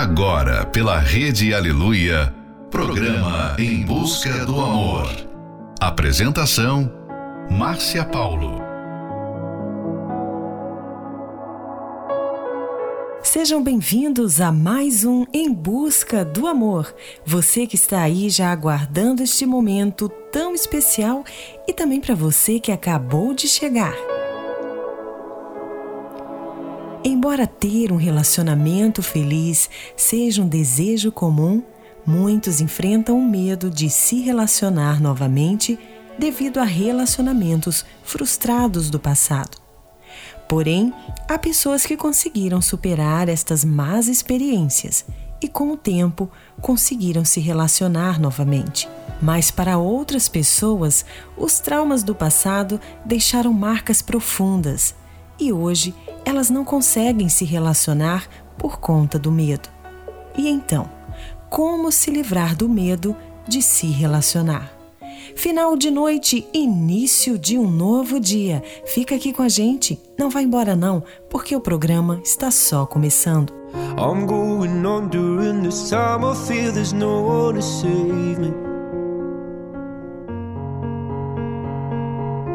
Agora, pela Rede Aleluia, programa Em Busca do Amor. Apresentação: Márcia Paulo. Sejam bem-vindos a mais um Em Busca do Amor. Você que está aí já aguardando este momento tão especial e também para você que acabou de chegar. Embora ter um relacionamento feliz seja um desejo comum, muitos enfrentam o medo de se relacionar novamente devido a relacionamentos frustrados do passado. Porém, há pessoas que conseguiram superar estas más experiências e, com o tempo, conseguiram se relacionar novamente. Mas para outras pessoas, os traumas do passado deixaram marcas profundas e hoje elas não conseguem se relacionar por conta do medo. E então, como se livrar do medo de se relacionar? Final de noite, início de um novo dia. Fica aqui com a gente, não vai embora não, porque o programa está só começando. I'm going feel there's no one to save me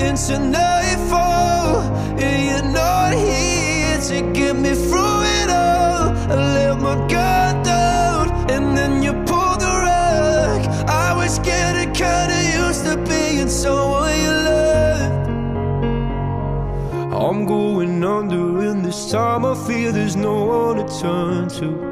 into nightfall, and you're not here to get me through it all. I let my guard down, and then you pulled the rug. I was getting kinda used to being someone you loved. I'm going under, and this time I feel there's no one to turn to.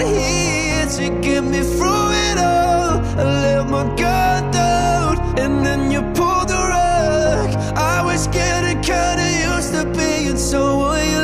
you're here to get me through it all. I let my guard down, and then you pulled the rug. I was getting kinda used to being someone you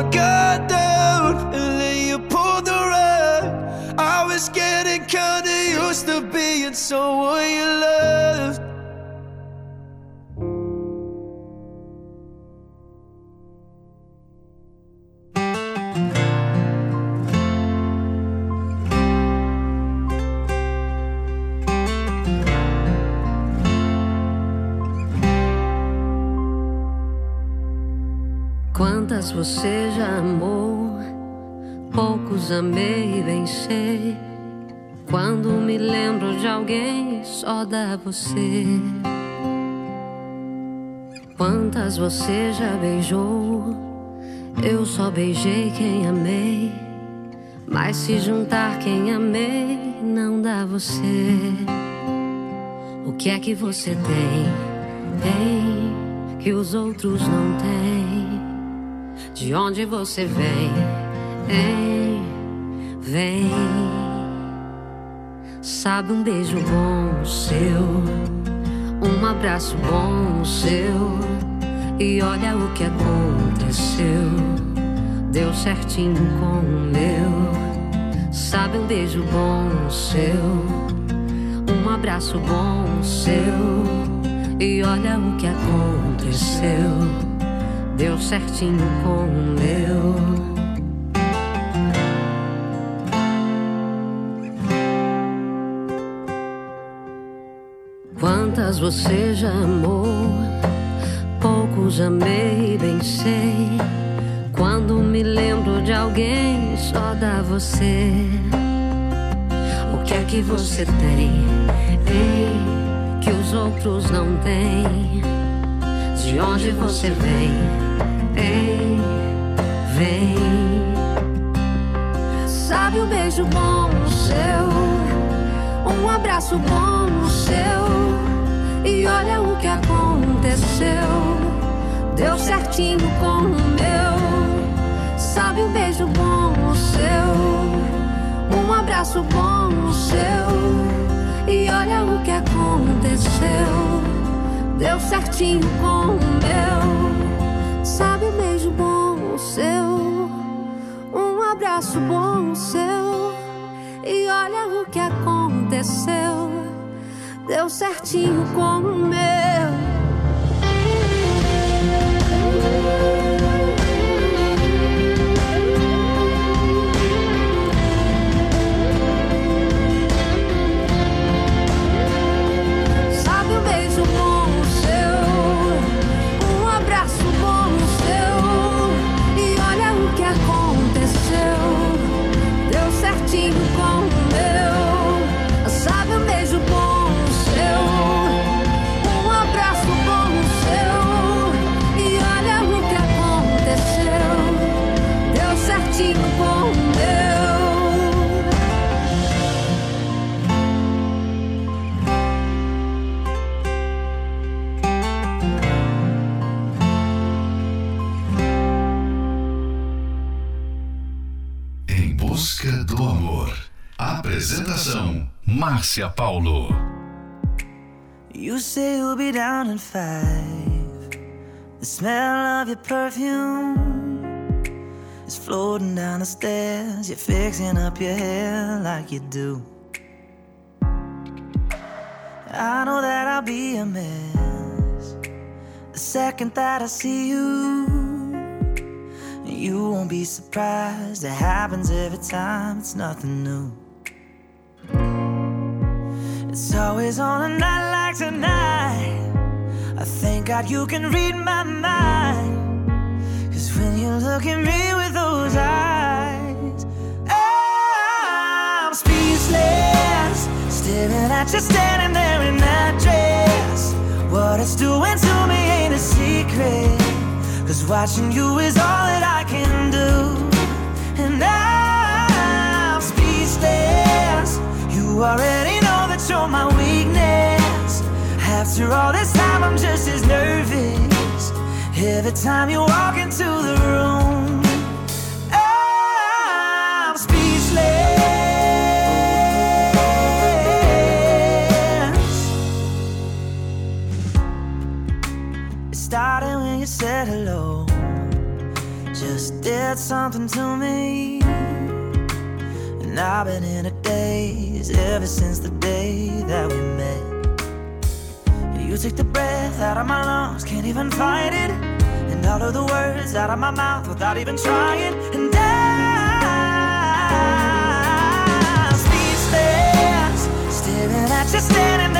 Let guard down, and then you pulled the rug. I was getting kinda used to being someone you loved. Alguém, só dá você. Quantas você já beijou? Eu só beijei quem amei. Mas se juntar quem amei, não dá você. O que é que você tem? Tem que os outros não têm. De onde você vem? Hein? Vem. Sabe um beijo bom seu? Uma abraço bom seu e olha o que aconteceu. Deu certinho com o meu. Sabe um beijo bom seu, um abraço bom seu e olha o que aconteceu. Deu certinho com o meu. Você já amou? Poucos amei, bem sei. Quando me lembro de alguém, só dá você. O que é que você tem? Ei, que os outros não têm. De onde você vem? Ei, vem. Sabe o um beijo bom seu? Um abraço bom seu e olha o que aconteceu. Deu certinho com o meu. Sabe um beijo bom o seu. Um abraço bom o seu. E olha o que aconteceu. Deu certinho com o meu. Sabe um beijo bom o seu. Um abraço bom o seu. E olha o que aconteceu deu certinho com o meu. Apresentação Márcia Paulo. You say you'll be down in five. The smell of your perfume is floating down the stairs. You're fixing up your hair like you do. I know that I'll be a mess the second that I see you. You won't be surprised. It happens every time. It's nothing new. It's always on a night like tonight. I thank God you can read my mind. Cause when you look at me with those eyes, I'm speechless. Staring at you standing there in that dress. What it's doing to me ain't a secret. Watching you is all that I can do. And I'm speechless. You already know that you're my weakness. After all this time, I'm just as nervous. Every time you walk into the room, I'm speechless. It started when you said hello. Did something to me. And I've been in a daze ever since the day that we met. You took the breath out of my lungs, can't even fight it. And all of the words out of my mouth without even trying. And I'm speechless, staring at you standing there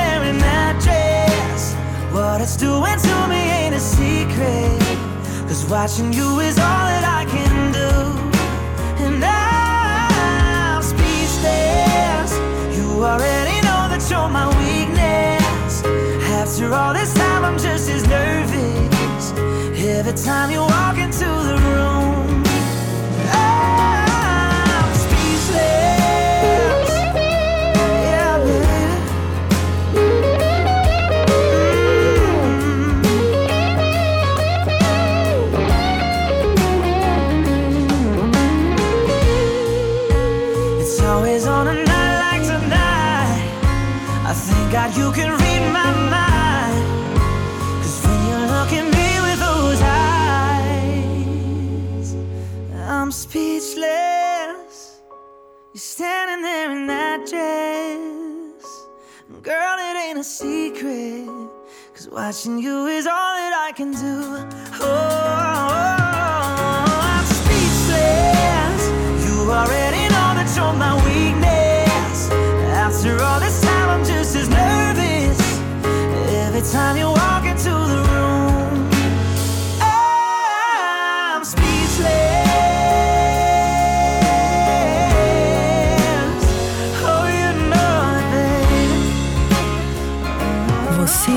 watching you is all that I can do. And I'm speechless. You already know that you're my weakness. After all this time, I'm just as nervous. Every time you walk into the room, a secret. Cause watching you is all that I can do. Oh, oh I'm speechless. You already know that you're my weakness. After all this time, I'm just as nervous. Every time you walk into the room,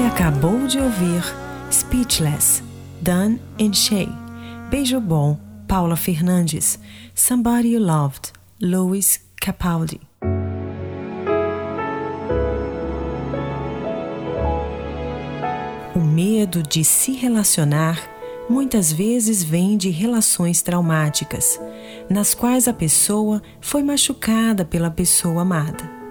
acabou de ouvir Speechless, Dan and Shay, Beijo Bom, Paula Fernandes, Somebody You Loved, Louis Capaldi. O medo de se relacionar muitas vezes vem de relações traumáticas, nas quais a pessoa foi machucada pela pessoa amada.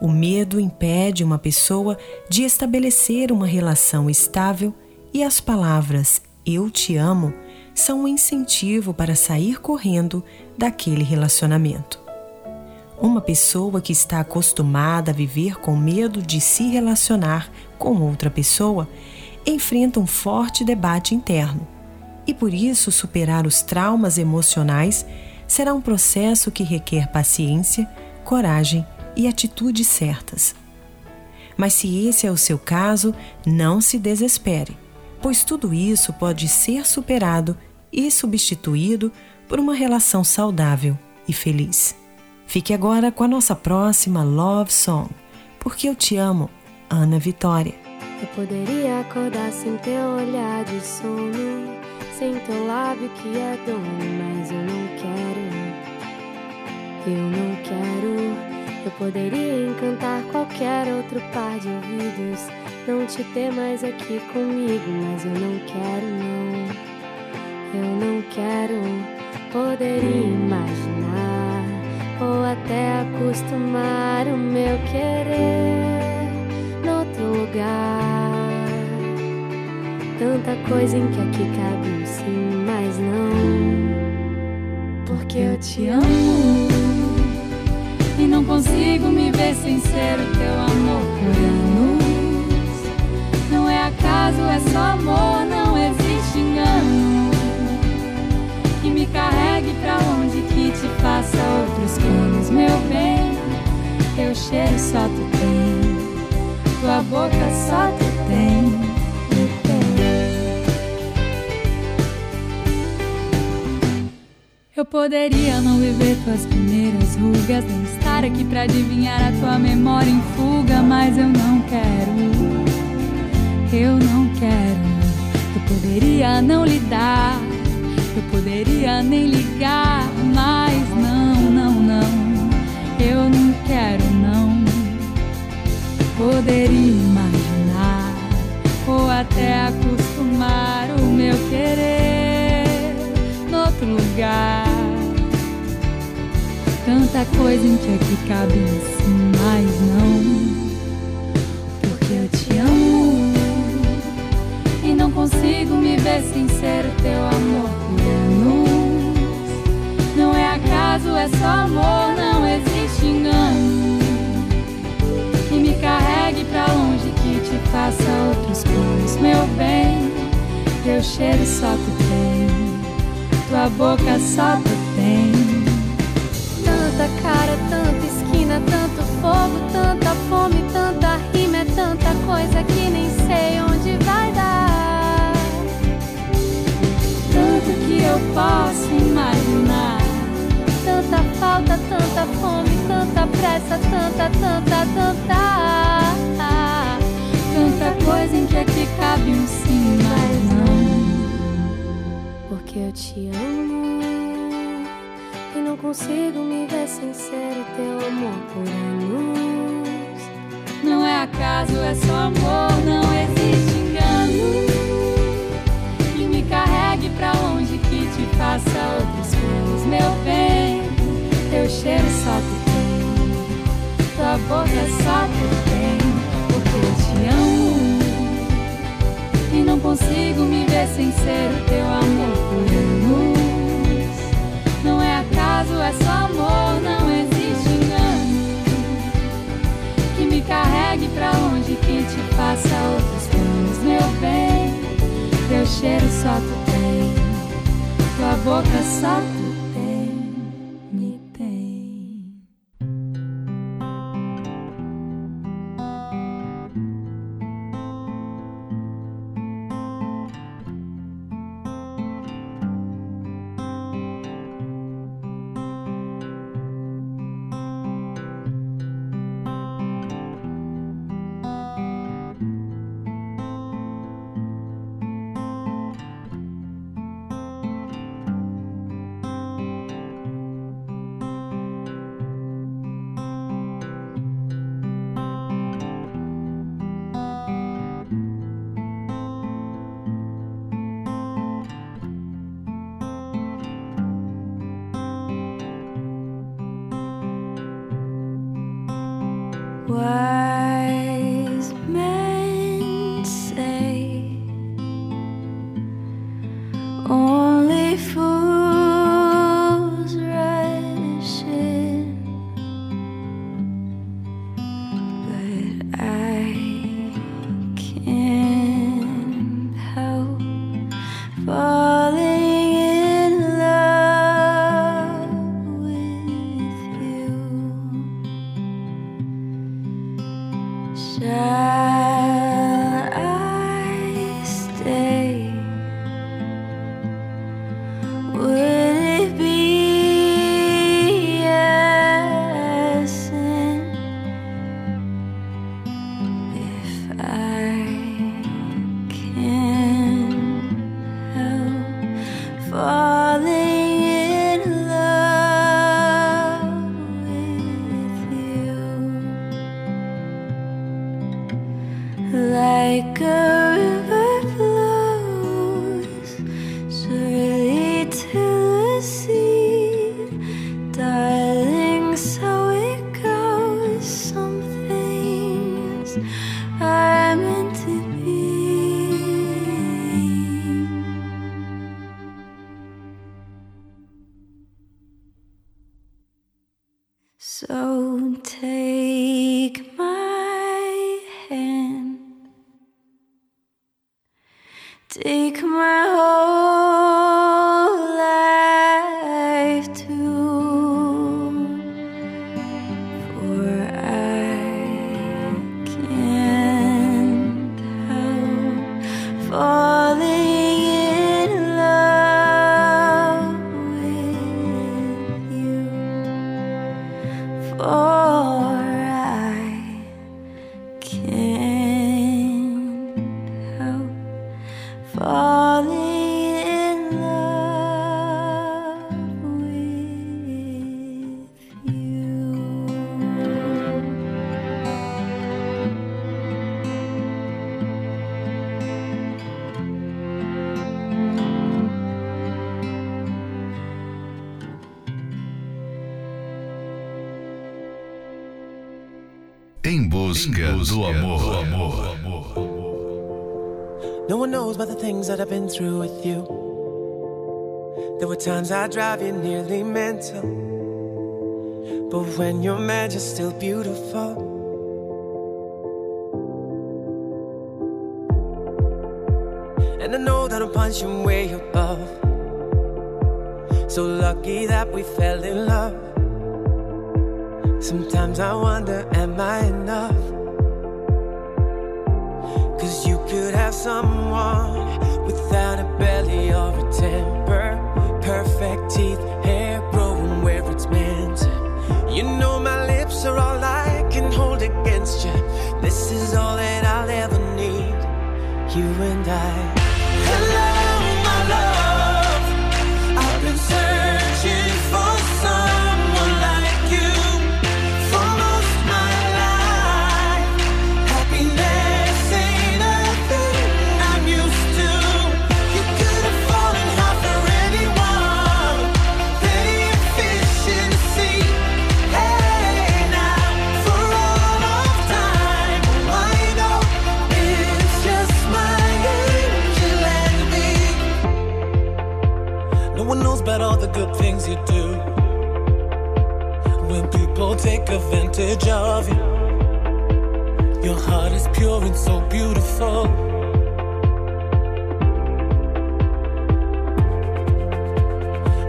O medo impede uma pessoa de estabelecer uma relação estável e as palavras eu te amo são um incentivo para sair correndo daquele relacionamento. Uma pessoa que está acostumada a viver com medo de se relacionar com outra pessoa enfrenta um forte debate interno. E por isso, superar os traumas emocionais será um processo que requer paciência, coragem e atitudes certas. Mas se esse é o seu caso, não se desespere, pois tudo isso pode ser superado e substituído por uma relação saudável e feliz. Fique agora com a nossa próxima Love Song, Porque Eu Te Amo, Ana Vitória. Eu poderia acordar sem teu olhar de sono, sem teu lábio que é dono, mas eu não quero. Eu não quero. Eu poderia encantar qualquer outro par de ouvidos, não te ter mais aqui comigo, mas eu não quero, não. Eu não quero. Poderia imaginar ou até acostumar o meu querer noutro lugar. Tanta coisa em que aqui cabe um sim, mas não. Porque eu te amo e não consigo me ver sem ser o teu amor por anos. Não é acaso, é só amor, não existe engano. Que me carregue pra onde que te faça outros planos, meu bem. Teu cheiro só tu tem, tua boca só tu tem. Eu poderia não viver tuas primeiras rugas, nem estar aqui pra adivinhar a tua memória em fuga, mas eu não quero. Eu não quero. Eu poderia não lidar, eu poderia nem ligar, mas não, não, não. Eu não quero, não. Poderia imaginar ou até acostumar o meu querer noutro lugar. Tanta coisa em que aqui cabe um sim, mas não. Porque eu te amo e não consigo me ver sem ser teu amor por. Não é acaso, é só amor, não existe engano. Que me carregue pra longe, que te faça outros planos, meu bem. Teu cheiro só tu tem, tua boca só tu tem. Tanta cara, tanta esquina, tanto fogo, tanta fome, tanta rima, é tanta coisa que nem sei onde vai dar. Tanto que eu posso imaginar. Tanta falta, tanta fome, tanta pressa, tanta, tanta, tanta. Tanta coisa em que aqui cabe um sim, mas não. Porque eu te amo consigo me ver sem ser o teu amor por anos. Não é acaso, é só amor, não existe engano. Que me carregue pra longe, que te faça outros planos, meu bem. Teu cheiro só tu tem, tua boca só tu tem. Porque eu te amo e não consigo me vencer o teu amor por faça outros planos, meu bem. Teu cheiro só tu tem, tua boca só tu Em busca, do, amor. do amor. No one knows about the things that I've been through with you. There were times I drive you nearly mental. But when you're mad, you're still beautiful. And I know that I'm punching way above. So lucky that we fell in love. Sometimes I wonder, am I enough? Cause you could have someone without a belly or a temper. Perfect teeth, hair growing where it's meant. You know my lips are all I can hold against you. This is all that I'll ever need. You and I. heart is pure and so beautiful.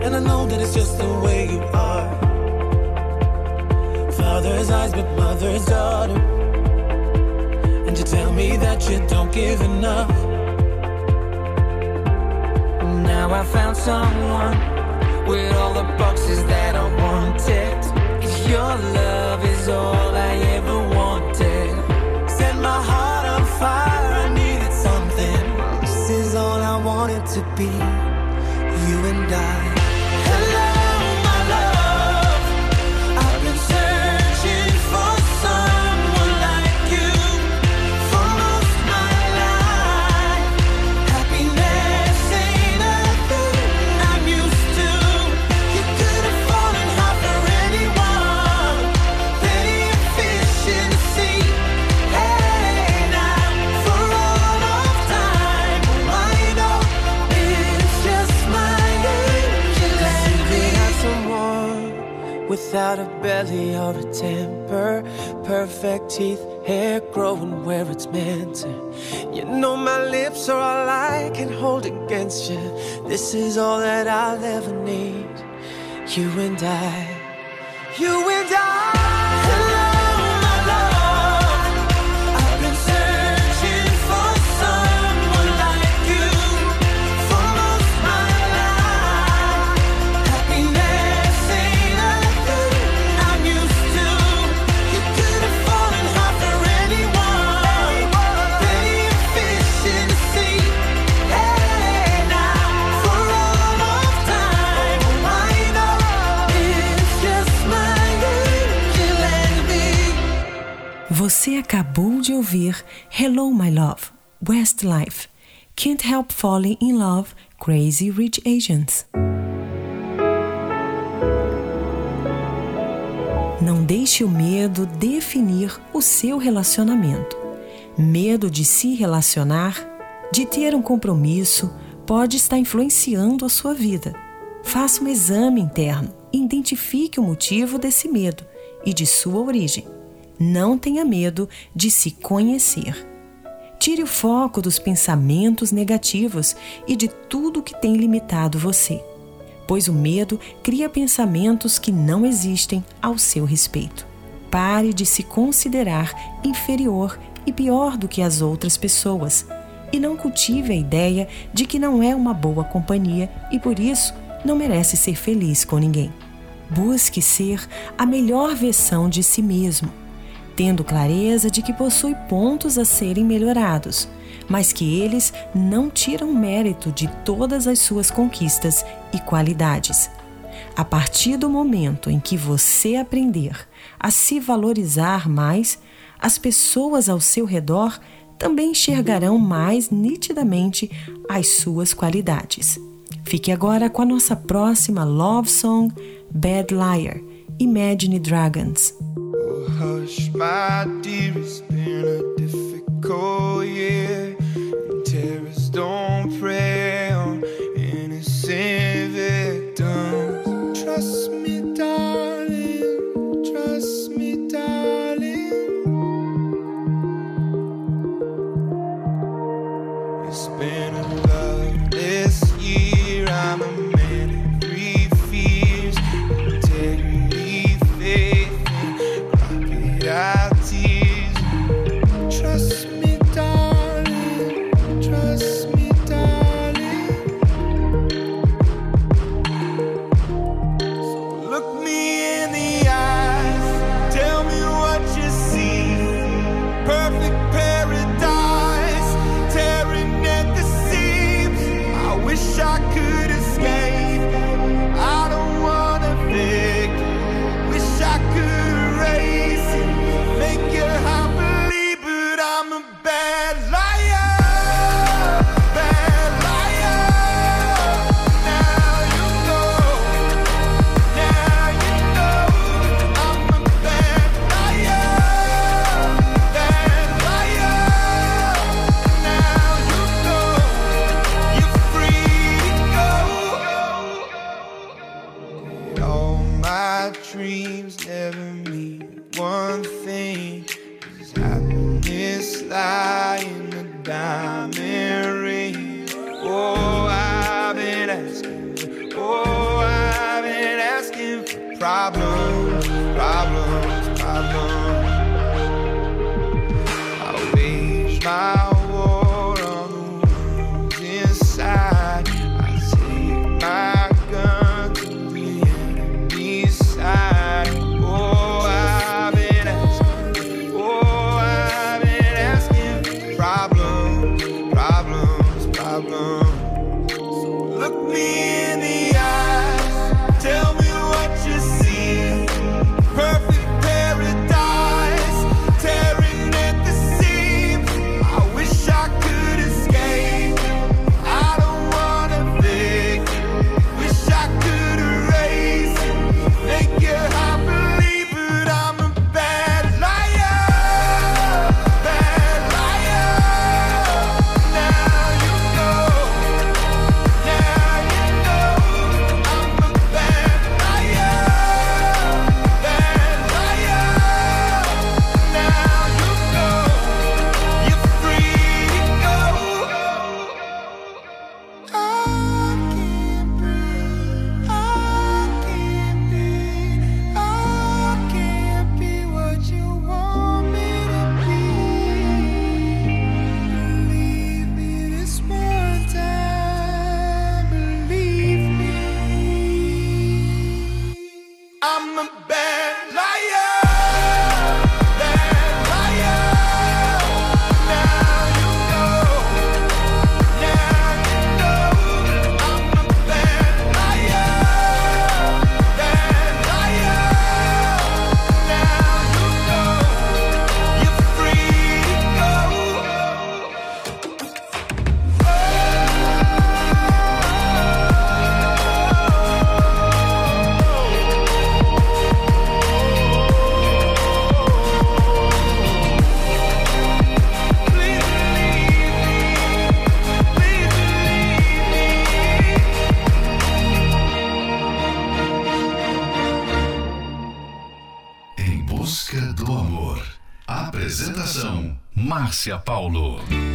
And I know that it's just the way you are. Father's eyes, but mother's daughter. And you tell me that you don't give enough. Now I found someone with all the boxes that I wanted. If your love is all I ever wanted, set my heart on fire. Without a belly or a temper, perfect teeth, hair growing where it's meant to. You know my lips are all I can hold against you. This is all that I'll ever need. You and I, you and Você acabou de ouvir Hello My Love, Westlife, Can't Help Falling in Love, Crazy Rich Asians. Não deixe o medo definir o seu relacionamento. Medo de se relacionar, de ter um compromisso, pode estar influenciando a sua vida. Faça um exame interno e identifique o motivo desse medo e de sua origem. Não tenha medo de se conhecer. Tire o foco dos pensamentos negativos e de tudo que tem limitado você, pois o medo cria pensamentos que não existem ao seu respeito. Pare de se considerar inferior e pior do que as outras pessoas e não cultive a ideia de que não é uma boa companhia e por isso não merece ser feliz com ninguém. Busque ser a melhor versão de si mesmo tendo clareza de que possui pontos a serem melhorados, mas que eles não tiram mérito de todas as suas conquistas e qualidades. A partir do momento em que você aprender a se valorizar mais, as pessoas ao seu redor também enxergarão mais nitidamente as suas qualidades. Fique agora com a nossa próxima love song, Bad Liar, Imagine Dragons. Oh, hush, my dear, it's been a difficult year. And terrorists don't on innocent victims. Trust me, darling. Trust me, darling. It's been a year. Márcia Paulo.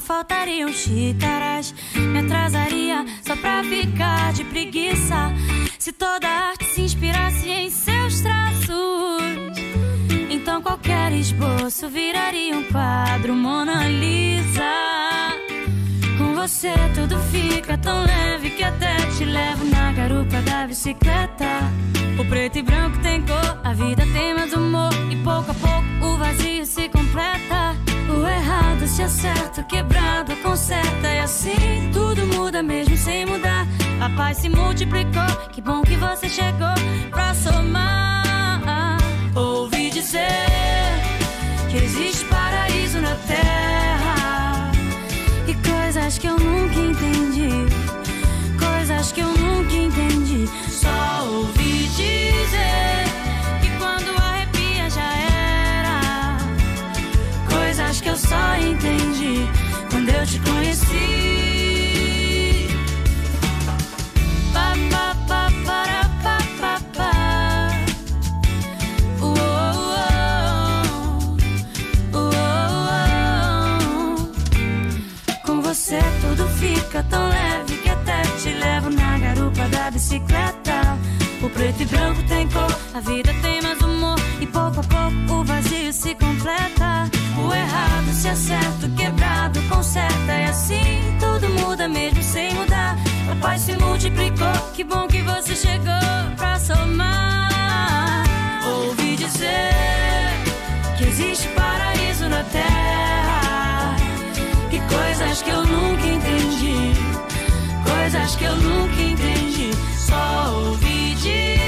Faltariam xícaras. Me atrasaria só pra ficar de preguiça. Se toda arte se inspirasse em seus traços, então qualquer esboço viraria um quadro Mona Lisa. Com você tudo fica tão leve que até te levo na garupa da bicicleta. O preto e branco tem cor, a vida tem mais humor e pouco a pouco o vazio se completa. Errado se acerta, quebrado conserta. E assim tudo muda mesmo sem mudar. A paz se multiplicou, que bom que você chegou pra somar. Ouvi dizer que existe paraíso na terra. E coisas que eu nunca entendi. Coisas que eu nunca entendi. Só ouvi só entendi quando eu te conheci. Pa, pa, pa, para, pa, pa, pa. Uh, uh, uh, Com você tudo fica tão leve que até te levo na garupa da bicicleta. O preto e branco tem cor, a vida tem mais humor. E pouco a pouco o vazio se completa. Errado se acerta, quebrado conserta. E assim tudo muda mesmo sem mudar. A paz se multiplicou, que bom que você chegou pra somar. Ouvi dizer que existe paraíso na terra. E coisas que eu nunca entendi. Coisas que eu nunca entendi. Só ouvi dizer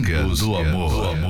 busca, do amor. Do amor.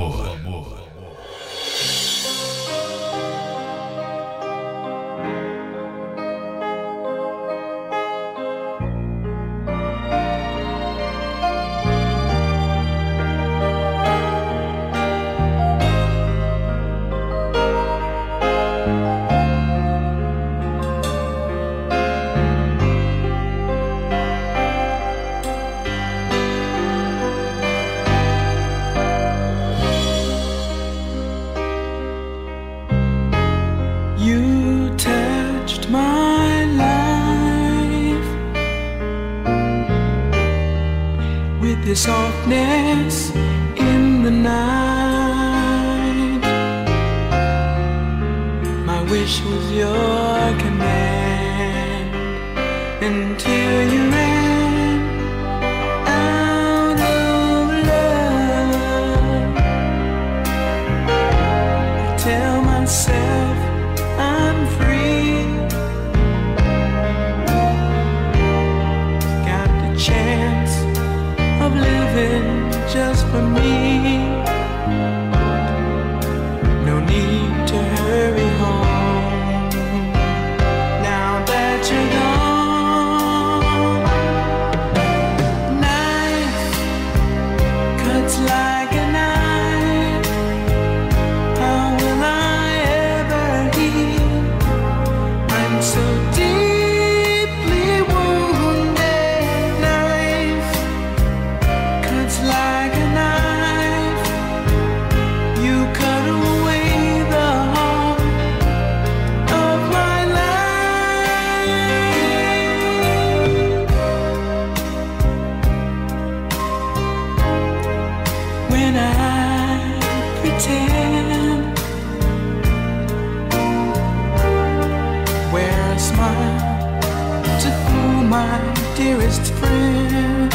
smile to you, my dearest friend.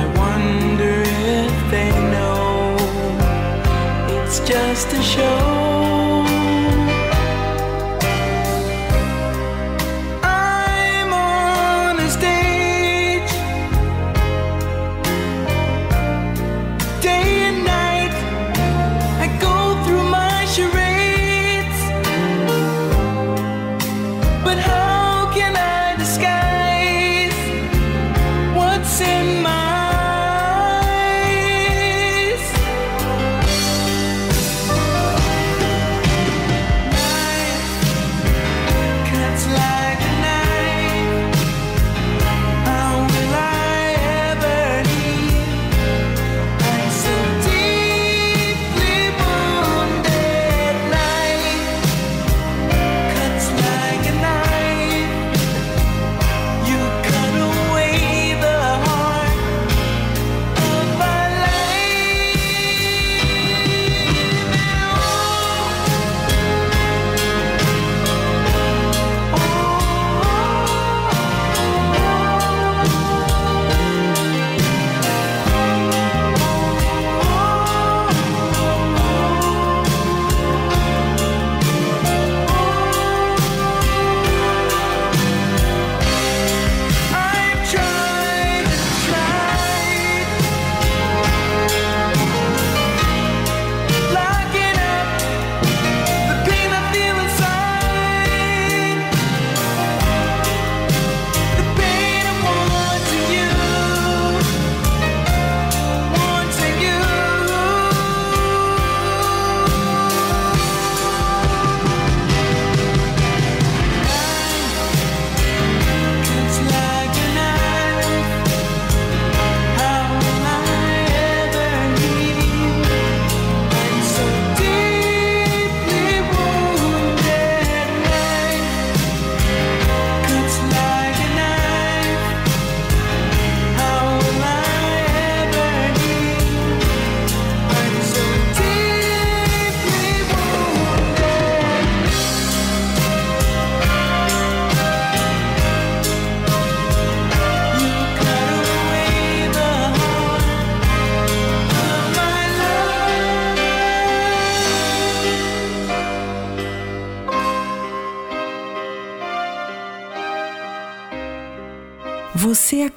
I wonder if they know it's just a show.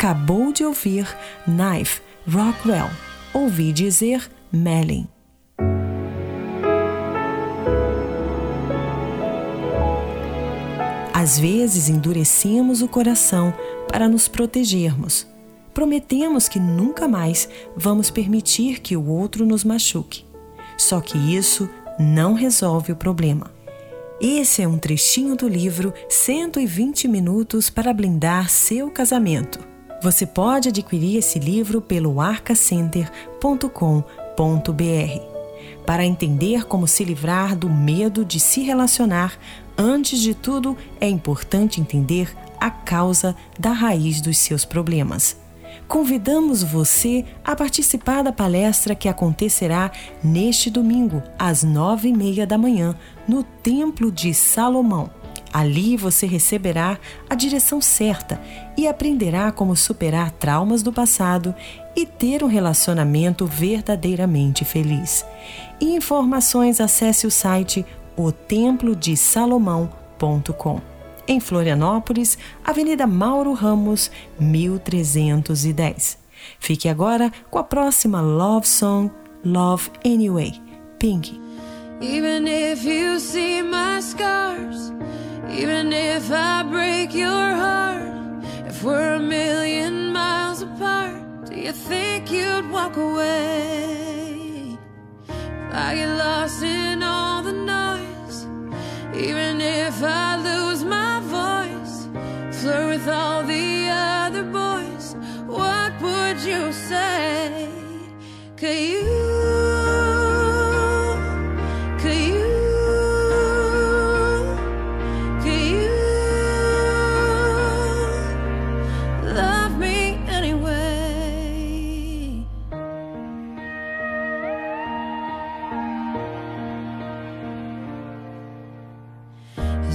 Acabou de ouvir Knife Rockwell. Ouvi dizer Melin. Às vezes endurecemos o coração para nos protegermos. Prometemos que nunca mais vamos permitir que o outro nos machuque. Só que isso não resolve o problema. Esse é um trechinho do livro 120 Minutos para Blindar Seu Casamento. Você pode adquirir esse livro pelo arcacenter.com.br. Para entender como se livrar do medo de se relacionar, antes de tudo é importante entender a causa da raiz dos seus problemas. Convidamos você a participar da palestra que acontecerá neste domingo, às nove e meia da manhã, no Templo de Salomão. Ali você receberá a direção certa e aprenderá como superar traumas do passado e ter um relacionamento verdadeiramente feliz. Informações acesse o site otemplodesalomão.com. Em Florianópolis, Avenida Mauro Ramos, 1310. Fique agora com a próxima Love Song, Love Anyway, Pink. Even if you see my scars, even if I break your heart, if we're a million miles apart, do you think you'd walk away? If I get lost in all the noise, even if I lose my voice, flirt with all the other boys, what would you say? Could you?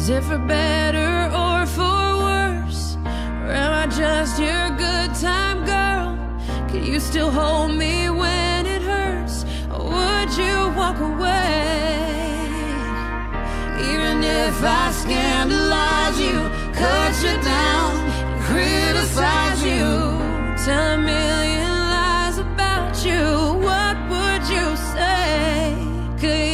Is it for better or for worse? Or am I just your good time girl? Can you still hold me when it hurts? Or would you walk away? Even if I scandalize you, cut you down, criticize you, tell a million lies about you, what would you say? Could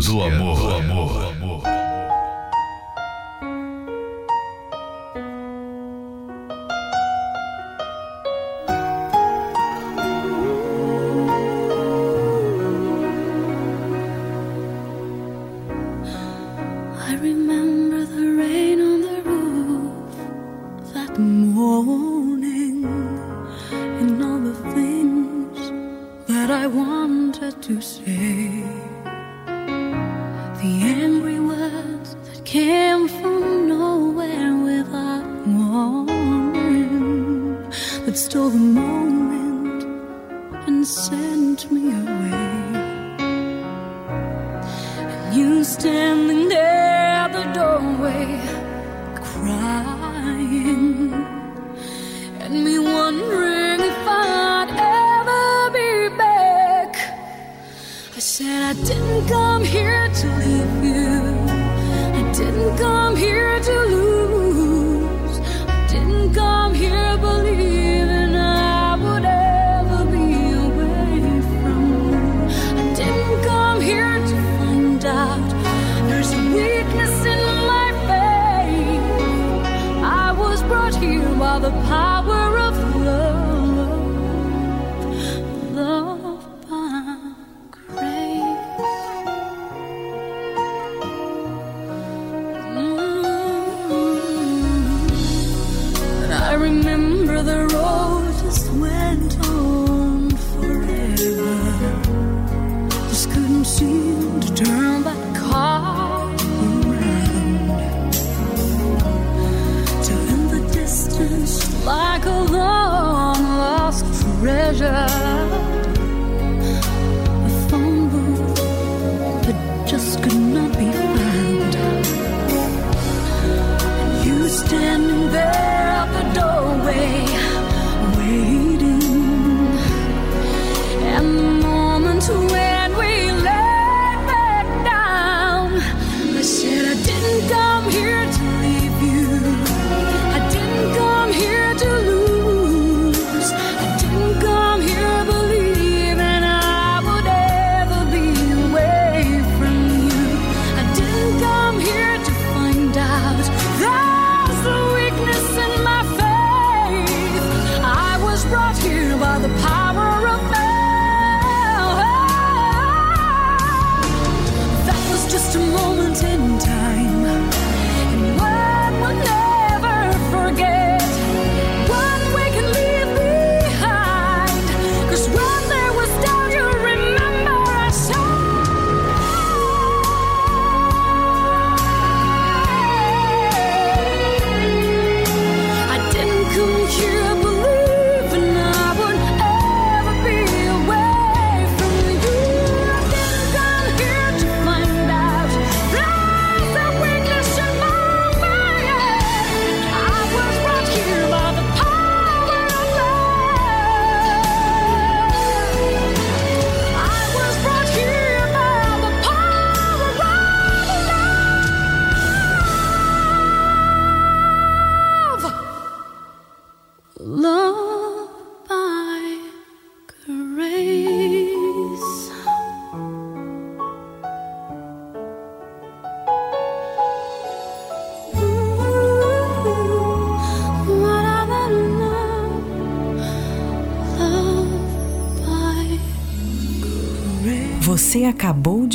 do amor. and sent me away. And you standing there at the doorway, crying, and me wondering if I'd ever be back. I said, I didn't come here to leave you, I didn't come here to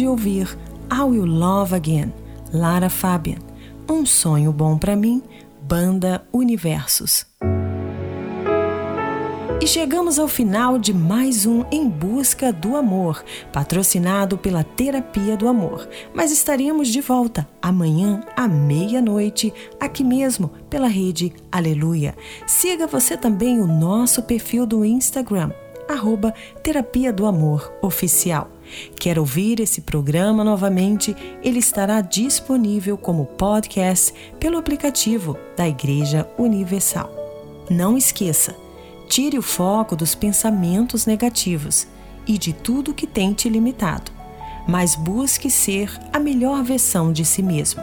ouvir I Will Love Again, Lara Fabian. Um sonho bom para mim, banda Universos. E chegamos ao final de mais um Em Busca do Amor, patrocinado pela Terapia do Amor. Mas estaremos de volta amanhã à meia-noite, aqui mesmo pela rede Aleluia. Siga você também o nosso perfil do Instagram, arroba Terapia do Amor Oficial. Quer ouvir esse programa novamente? Ele estará disponível como podcast pelo aplicativo da Igreja Universal. Não esqueça, tire o foco dos pensamentos negativos e de tudo que tem te limitado, mas busque ser a melhor versão de si mesmo.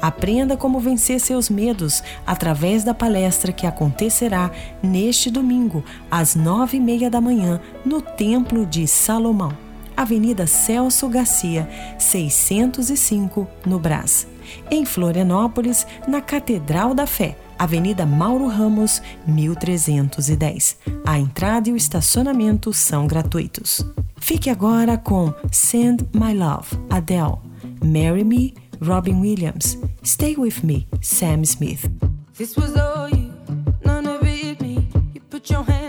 Aprenda como vencer seus medos através da palestra que acontecerá neste domingo, às nove e meia da manhã, no Templo de Salomão. Avenida Celso Garcia, 605, no Brás. Em Florianópolis, na Catedral da Fé, Avenida Mauro Ramos, 1310. A entrada e o estacionamento são gratuitos. Fique agora com Send My Love, Adele, Marry Me, Robin Williams, Stay With Me, Sam Smith. This was all you, none of it me. You put your hand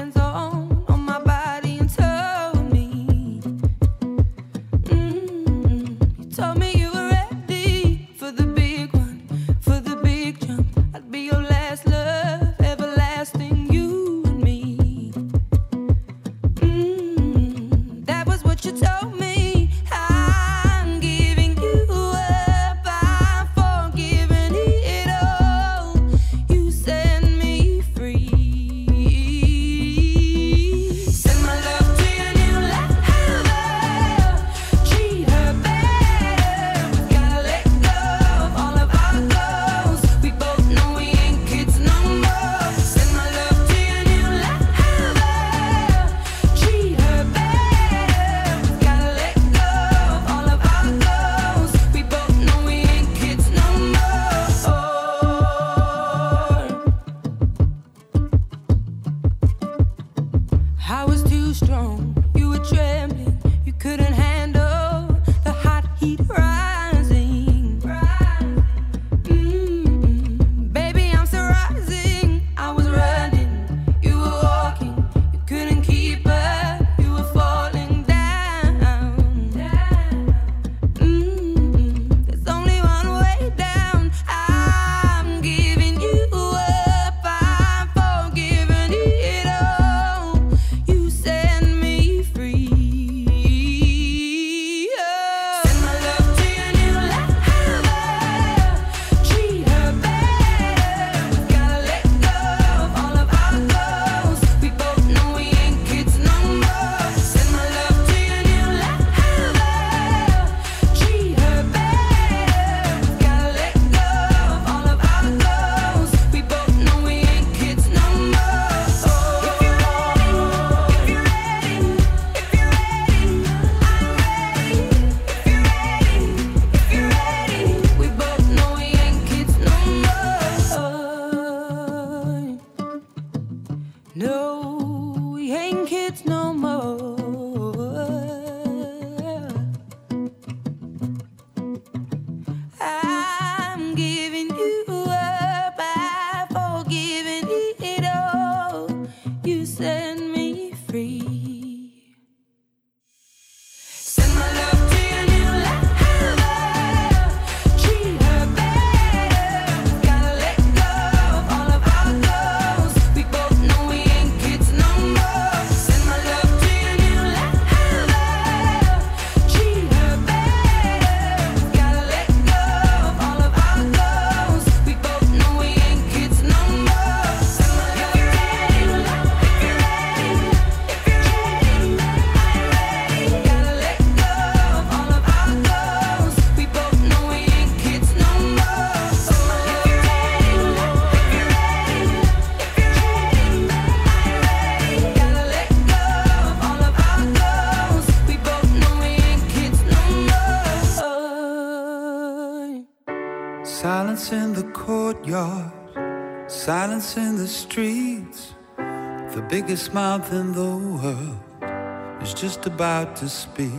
biggest mouth in the world is just about to speak.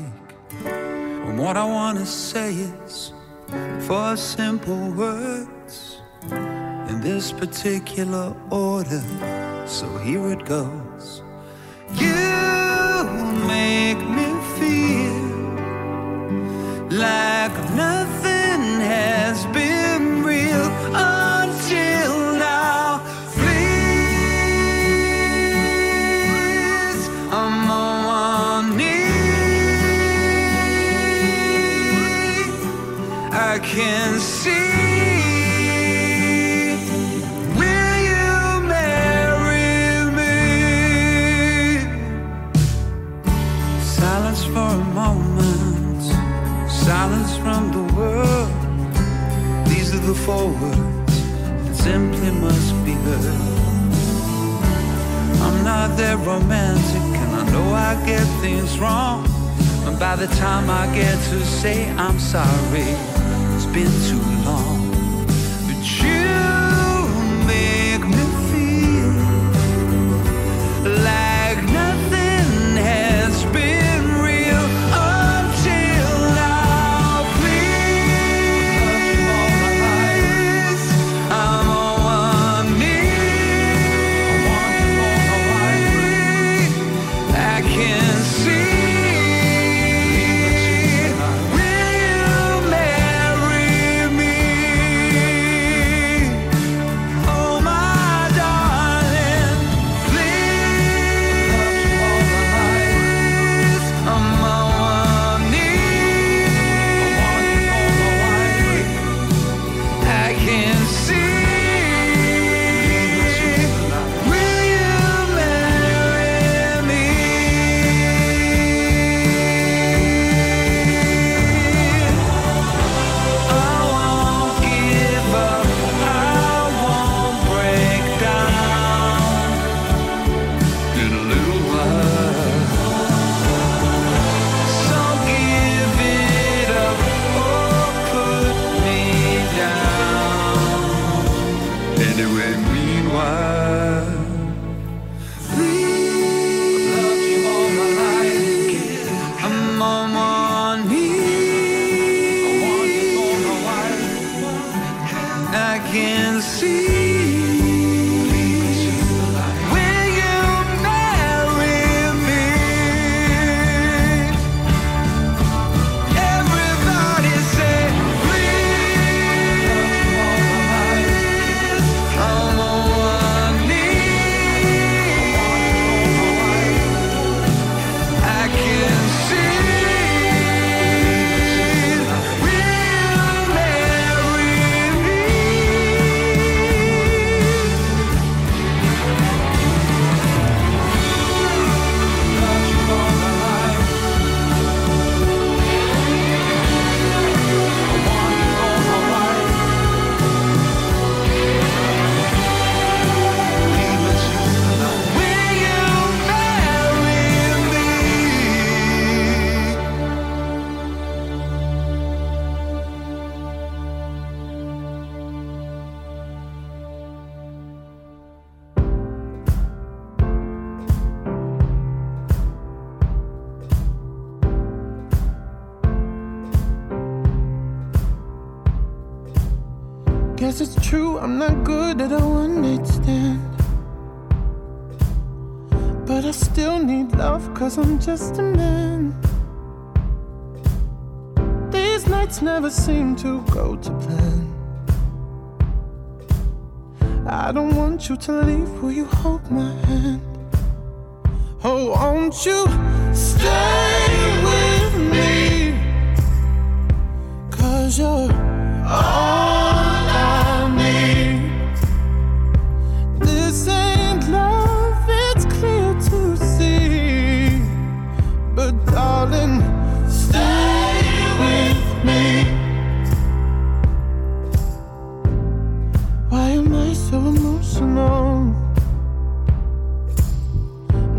And what I want to say is four simple words in this particular order. So here it goes. You make me feel like nothing. forwards that simply must be heard. I'm not that romantic, and I know I get things wrong. And by the time I get to say I'm sorry, it's been too long.